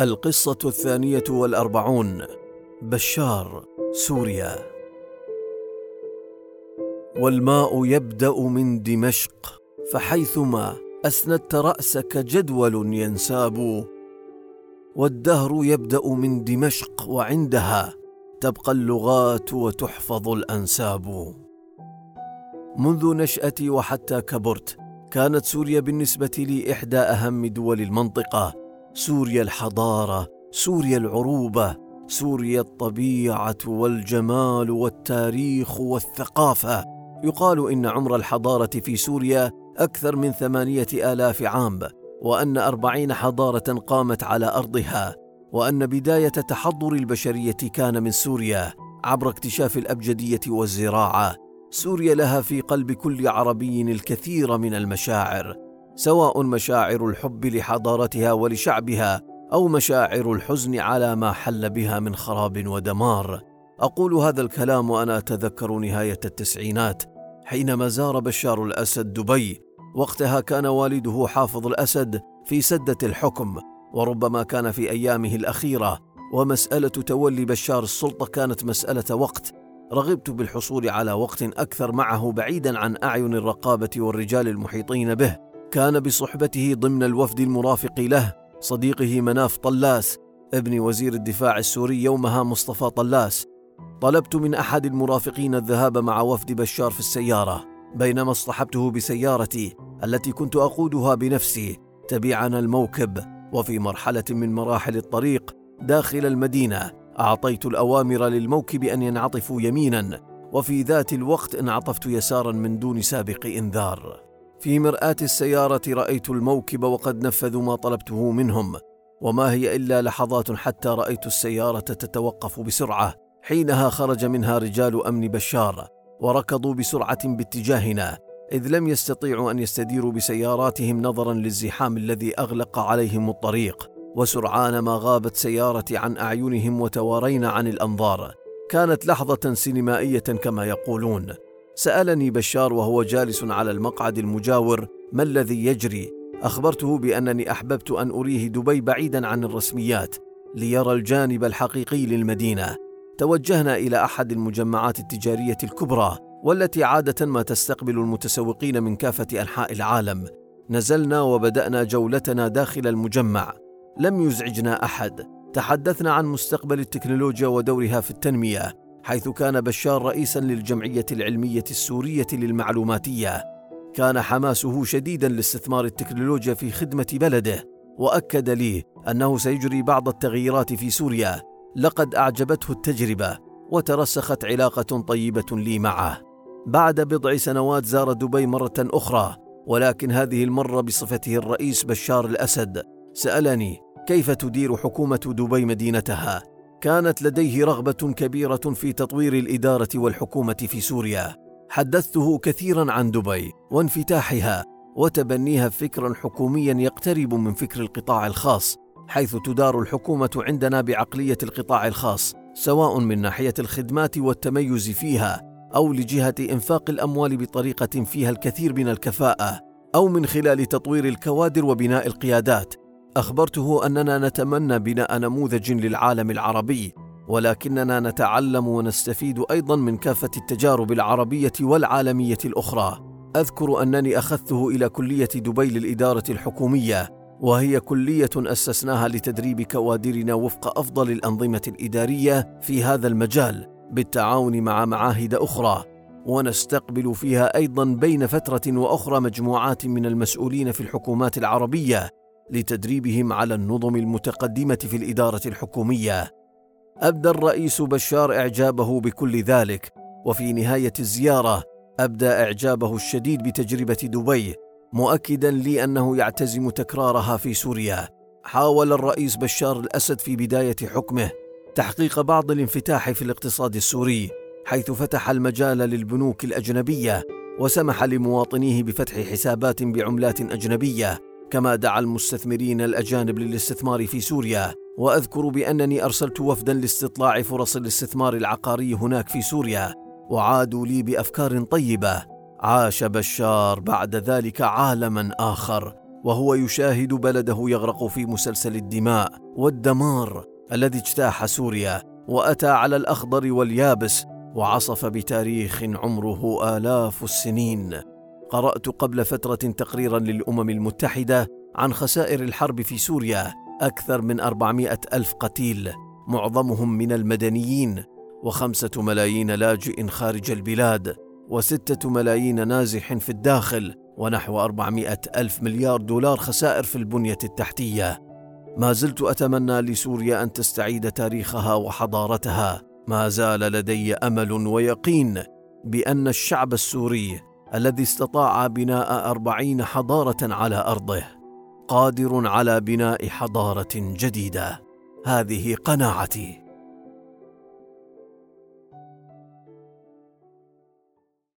القصة الثانية والأربعون بشار سوريا. والماء يبدأ من دمشق فحيثما أسندت رأسك جدول ينساب والدهر يبدأ من دمشق وعندها تبقى اللغات وتحفظ الأنساب. منذ نشأتي وحتى كبرت كانت سوريا بالنسبة لي إحدى أهم دول المنطقة. سوريا الحضارة سوريا العروبة سوريا الطبيعة والجمال والتاريخ والثقافة. يقال إن عمر الحضارة في سوريا أكثر من ثمانية آلاف عام وأن أربعين حضارة قامت على أرضها وأن بداية تحضر البشرية كان من سوريا عبر اكتشاف الأبجدية والزراعة. سوريا لها في قلب كل عربي الكثير من المشاعر. سواء مشاعر الحب لحضارتها ولشعبها أو مشاعر الحزن على ما حل بها من خراب ودمار. أقول هذا الكلام وأنا أتذكر نهاية التسعينات حينما زار بشار الأسد دبي. وقتها كان والده حافظ الأسد في سدة الحكم وربما كان في أيامه الأخيرة. ومسألة تولي بشار السلطة كانت مسألة وقت. رغبت بالحصول على وقت أكثر معه بعيدا عن أعين الرقابة والرجال المحيطين به. كان بصحبته ضمن الوفد المرافق له صديقه مناف طلاس ابن وزير الدفاع السوري يومها مصطفى طلاس. طلبت من أحد المرافقين الذهاب مع وفد بشار في السيارة بينما اصطحبته بسيارتي التي كنت أقودها بنفسي تبعنا الموكب. وفي مرحلة من مراحل الطريق داخل المدينة أعطيت الأوامر للموكب أن ينعطفوا يمينا وفي ذات الوقت انعطفت يسارا من دون سابق إنذار. في مرآة السيارة رأيت الموكب وقد نفذوا ما طلبته منهم وما هي إلا لحظات حتى رأيت السيارة تتوقف بسرعة. حينها خرج منها رجال أمن بشار وركضوا بسرعة باتجاهنا إذ لم يستطيعوا أن يستديروا بسياراتهم نظرا للزحام الذي أغلق عليهم الطريق. وسرعان ما غابت سيارتي عن أعينهم وتوارينا عن الأنظار. كانت لحظة سينمائية كما يقولون. سألني بشار وهو جالس على المقعد المجاور ما الذي يجري؟ أخبرته بأنني أحببت أن أريه دبي بعيدا عن الرسميات ليرى الجانب الحقيقي للمدينة. توجهنا إلى أحد المجمعات التجارية الكبرى والتي عادة ما تستقبل المتسوقين من كافة أنحاء العالم. نزلنا وبدأنا جولتنا داخل المجمع. لم يزعجنا أحد. تحدثنا عن مستقبل التكنولوجيا ودورها في التنمية. حيث كان بشار رئيسا للجمعية العلمية السورية للمعلوماتية. كان حماسه شديدا لاستثمار التكنولوجيا في خدمة بلده وأكد لي أنه سيجري بعض التغييرات في سوريا. لقد أعجبته التجربة وترسخت علاقة طيبة لي معه. بعد بضع سنوات زار دبي مرة أخرى ولكن هذه المرة بصفته الرئيس بشار الأسد سألني كيف تدير حكومة دبي مدينتها؟ كانت لديه رغبة كبيرة في تطوير الإدارة والحكومة في سوريا. حدثته كثيرا عن دبي وانفتاحها وتبنيها فكرا حكوميا يقترب من فكر القطاع الخاص حيث تدار الحكومة عندنا بعقلية القطاع الخاص سواء من ناحية الخدمات والتميز فيها أو لجهة إنفاق الأموال بطريقة فيها الكثير من الكفاءة أو من خلال تطوير الكوادر وبناء القيادات. أخبرته أننا نتمنى بناء نموذج للعالم العربي ولكننا نتعلم ونستفيد أيضا من كافة التجارب العربية والعالمية الأخرى. أذكر أنني أخذته إلى كلية دبي للإدارة الحكومية وهي كلية أسسناها لتدريب كوادرنا وفق أفضل الأنظمة الإدارية في هذا المجال بالتعاون مع معاهد أخرى. ونستقبل فيها أيضا بين فترة وأخرى مجموعات من المسؤولين في الحكومات العربية. لتدريبهم على النظم المتقدمة في الإدارة الحكومية. أبدى الرئيس بشار إعجابه بكل ذلك وفي نهاية الزيارة أبدى إعجابه الشديد بتجربة دبي مؤكدا لي انه يعتزم تكرارها في سوريا. حاول الرئيس بشار الأسد في بداية حكمه تحقيق بعض الانفتاح في الاقتصاد السوري حيث فتح المجال للبنوك الأجنبية وسمح لمواطنيه بفتح حسابات بعملات أجنبية. كما دعا المستثمرين الأجانب للاستثمار في سوريا وأذكر بأنني أرسلت وفدا لاستطلاع فرص الاستثمار العقاري هناك في سوريا وعادوا لي بأفكار طيبة. عاش بشار بعد ذلك عالما آخر وهو يشاهد بلده يغرق في مسلسل الدماء والدمار الذي اجتاح سوريا وأتى على الأخضر واليابس وعصف بتاريخ عمره آلاف السنين. قرأت قبل فترة تقريرا للأمم المتحدة عن خسائر الحرب في سوريا أكثر من أربعمائة ألف قتيل معظمهم من المدنيين وخمسة ملايين لاجئ خارج البلاد وستة ملايين نازح في الداخل ونحو أربعمائة ألف مليار دولار خسائر في البنية التحتية. ما زلت أتمنى لسوريا أن تستعيد تاريخها وحضارتها. ما زال لدي أمل ويقين بأن الشعب السوري الذي استطاع بناء أربعين حضارة على أرضه قادر على بناء حضارة جديدة. هذه قناعتي.